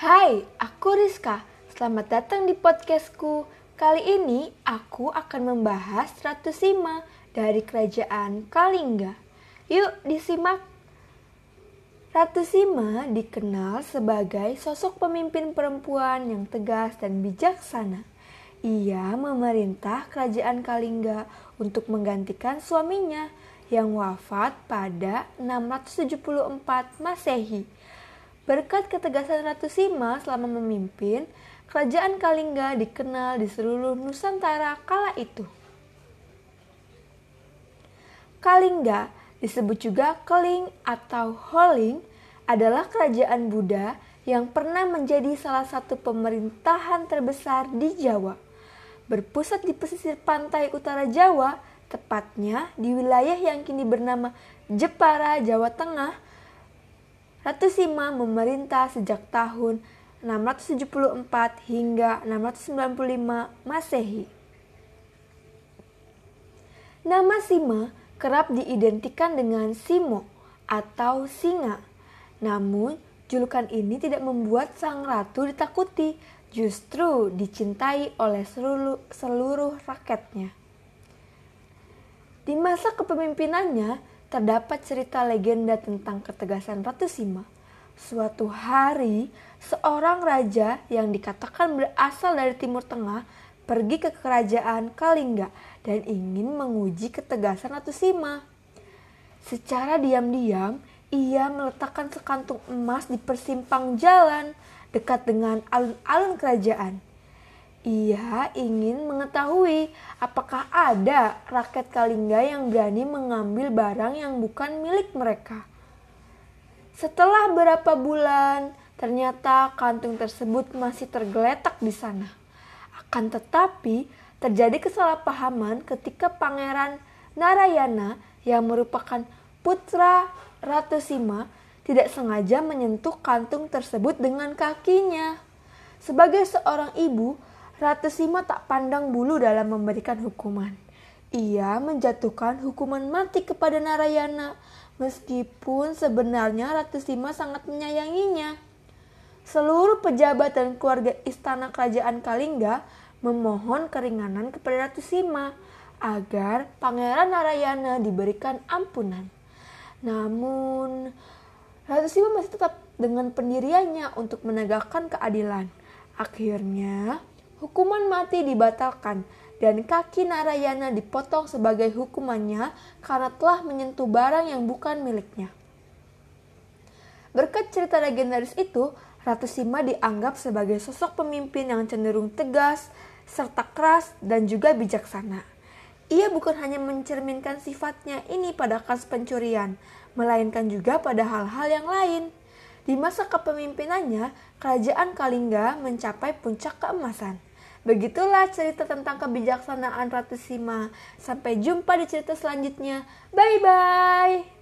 Hai, aku Rizka. Selamat datang di podcastku. Kali ini aku akan membahas Ratu Sima dari Kerajaan Kalingga. Yuk disimak. Ratu Sima dikenal sebagai sosok pemimpin perempuan yang tegas dan bijaksana. Ia memerintah kerajaan Kalingga untuk menggantikan suaminya yang wafat pada 674 Masehi. Berkat ketegasan Ratu Sima selama memimpin, kerajaan Kalingga dikenal di seluruh Nusantara kala itu. Kalingga disebut juga Keling atau Holing adalah kerajaan Buddha yang pernah menjadi salah satu pemerintahan terbesar di Jawa. Berpusat di pesisir pantai utara Jawa, tepatnya di wilayah yang kini bernama Jepara, Jawa Tengah, Ratu Sima memerintah sejak tahun 674 hingga 695 Masehi. Nama Sima kerap diidentikan dengan Simo atau singa. Namun, julukan ini tidak membuat sang ratu ditakuti, justru dicintai oleh seluruh, seluruh rakyatnya. Di masa kepemimpinannya, terdapat cerita legenda tentang ketegasan Ratu Sima. Suatu hari, seorang raja yang dikatakan berasal dari Timur Tengah pergi ke kerajaan Kalingga dan ingin menguji ketegasan Ratu Sima. Secara diam-diam, ia meletakkan sekantung emas di persimpang jalan dekat dengan alun-alun kerajaan. Ia ingin mengetahui apakah ada rakyat Kalingga yang berani mengambil barang yang bukan milik mereka. Setelah beberapa bulan, ternyata kantung tersebut masih tergeletak di sana. Akan tetapi, terjadi kesalahpahaman ketika Pangeran Narayana yang merupakan putra Ratu Sima tidak sengaja menyentuh kantung tersebut dengan kakinya. Sebagai seorang ibu, Ratu Sima tak pandang bulu dalam memberikan hukuman. Ia menjatuhkan hukuman mati kepada Narayana, meskipun sebenarnya Ratu Sima sangat menyayanginya. Seluruh pejabat dan keluarga istana kerajaan Kalingga memohon keringanan kepada Ratu Sima agar Pangeran Narayana diberikan ampunan. Namun, Ratu Sima masih tetap dengan pendiriannya untuk menegakkan keadilan. Akhirnya, hukuman mati dibatalkan dan kaki Narayana dipotong sebagai hukumannya karena telah menyentuh barang yang bukan miliknya. Berkat cerita legendaris itu, Ratu Sima dianggap sebagai sosok pemimpin yang cenderung tegas, serta keras dan juga bijaksana. Ia bukan hanya mencerminkan sifatnya ini pada kasus pencurian, melainkan juga pada hal-hal yang lain. Di masa kepemimpinannya, kerajaan Kalingga mencapai puncak keemasan. Begitulah cerita tentang kebijaksanaan Ratu Sima. Sampai jumpa di cerita selanjutnya. Bye bye.